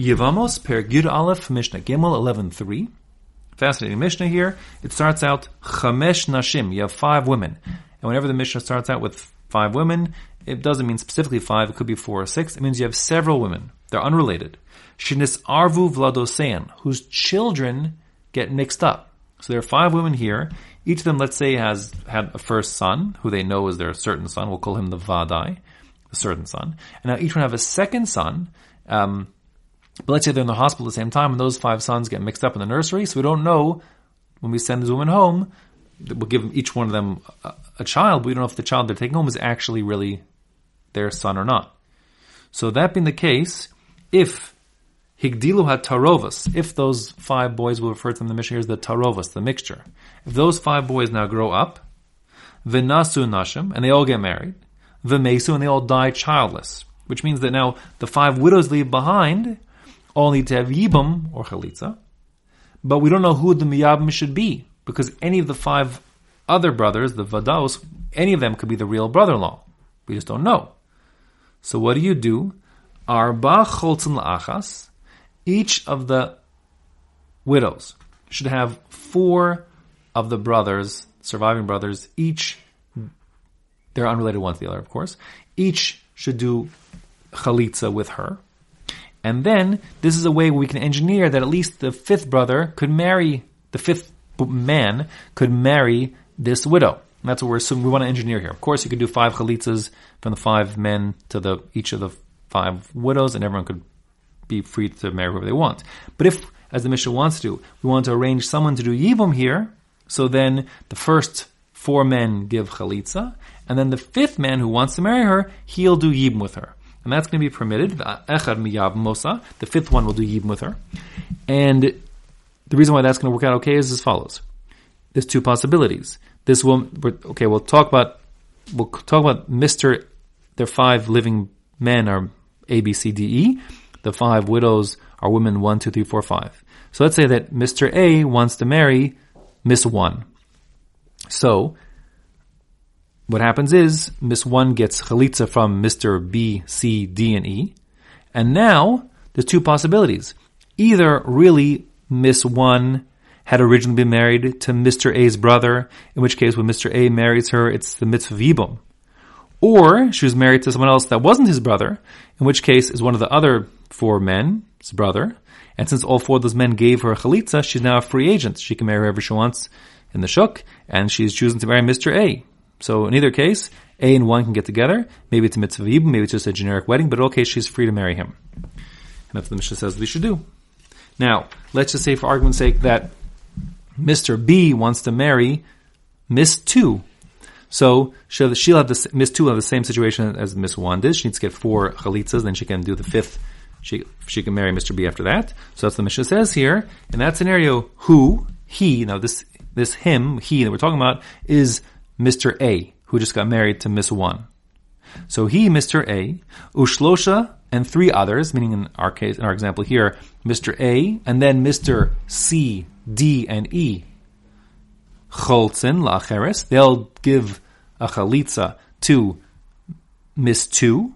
Yevamos Perek Yud Aleph Mishnah Gimel 11.3. Fascinating Mishnah here. It starts out Chamesh Nashim. You have five women. And whenever the Mishnah starts out with five women, it doesn't mean specifically five. It could be four or six. It means you have several women. They're unrelated. Shenisarvu V'ladoseihen, whose children get mixed up. So there are five women here. Each of them, let's say, has had a first son, who they know is their certain son. We'll call him the Vadai, the certain son. And now each one have a second son. Um, but let's say they're in the hospital at the same time, and those five sons get mixed up in the nursery. So we don't know when we send these women home. We'll give each one of them a, a child, but we don't know if the child they're taking home is actually really their son or not. So that being the case, if Higdilu had tarovas, if those five boys, will refer to them in the Mishnah here as the tarovas, the mixture. If those five boys now grow up, v'nasu nashim, and they all get married, v'mesu, and they all die childless, which means that now the five widows leave behind all need to have yibum or chalitza, but we don't know who the miyabim should be because any of the five other brothers, the vadaos, any of them could be the real brother-in-law. We just don't know. So what do you do? Arba cholzen la'achas. Each of the widows should have four of the brothers, surviving brothers, each, they're unrelated one to the other, of course, each should do chalitza with her. And then this is a way we can engineer that at least the fifth brother could marry, the fifth man could marry this widow. And that's what we're assuming we want to engineer here. Of course, you could do five chalitzas from the five men to the each of the five widows, and everyone could be free to marry whoever they want. But if, as the Mishnah wants to, we want to arrange someone to do yibum here, so then the first four men give chalitza, and then the fifth man who wants to marry her, he'll do yibum with her and that's going to be permitted. Uh, Echad miyabem osa. The fifth one will do yibum with her, and the reason why that's going to work out okay is as follows: there's two possibilities. This will okay. We'll talk about we'll talk about Mister. Their five living men are A, B, C, D, E. The five widows are women one, two, three, four, five. So let's say that Mister A wants to marry Miss One. So what happens is Miss 1 gets chalitza from Mr. B, C, D, and E. And now there's two possibilities. Either really Miss 1 had originally been married to Mr. A's brother, in which case when Mr. A marries her, it's the mitzvah yibum. Or she was married to someone else that wasn't his brother, in which case is one of the other four men, his brother. And since all four of those men gave her a chalitza, she's now a free agent. She can marry whoever she wants in the shuk, and she's choosing to marry Mr. A. So in either case, A and 1 can get together. Maybe it's a mitzvah yibum, maybe it's just a generic wedding, but in all cases, she's free to marry him. And that's what the Mishnah says we should do. Now, let's just say for argument's sake that Mr. B wants to marry Miss 2. So she'll, she'll have the, Miss 2 will have the same situation as Miss 1 did. She needs to get four chalitzas, then she can do the fifth. She, she can marry Mr. B after that. So that's what the Mishnah says here. In that scenario, who, he, now this, this him, he that we're talking about, is Mr. A, who just got married to Miss 1. So he, Mr. A, Ushlosha, and three others, meaning in our case, in our example here, Mr. A, and then Mr. C, D, and E. Cholzin, Lacheres, they'll give a chalitza to Miss 2,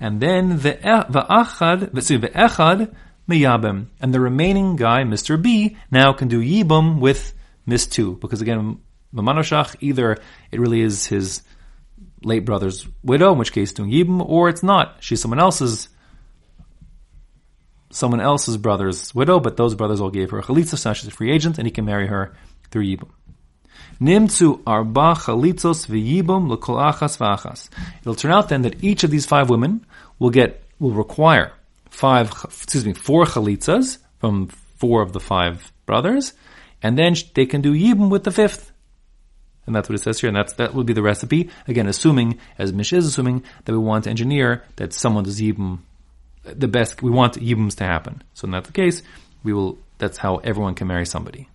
and then the Achad, the Echad, Miyabim, and the remaining guy, Mr. B, now can do Yibum with Miss 2, because again, Mimah Nafshach, either it really is his late brother's widow, in which case doing Yibum, or it's not. She's someone else's someone else's brother's widow, but those brothers all gave her a chalitza, so she's a free agent, and he can marry her through Yibum. Nimtzu arba chalitzos v'yibum l'kol achas v'achas. It'll turn out then that each of these five women will get, will require five, excuse me, four chalitzas from four of the five brothers, and then they can do Yibum with the fifth. And that's what it says here, and that's, that would be the recipe. Again, assuming, as Mish is assuming, that we want to engineer that someone does Yibum, the best, we want Yibums to happen. So in that case, we will, that's how everyone can marry somebody.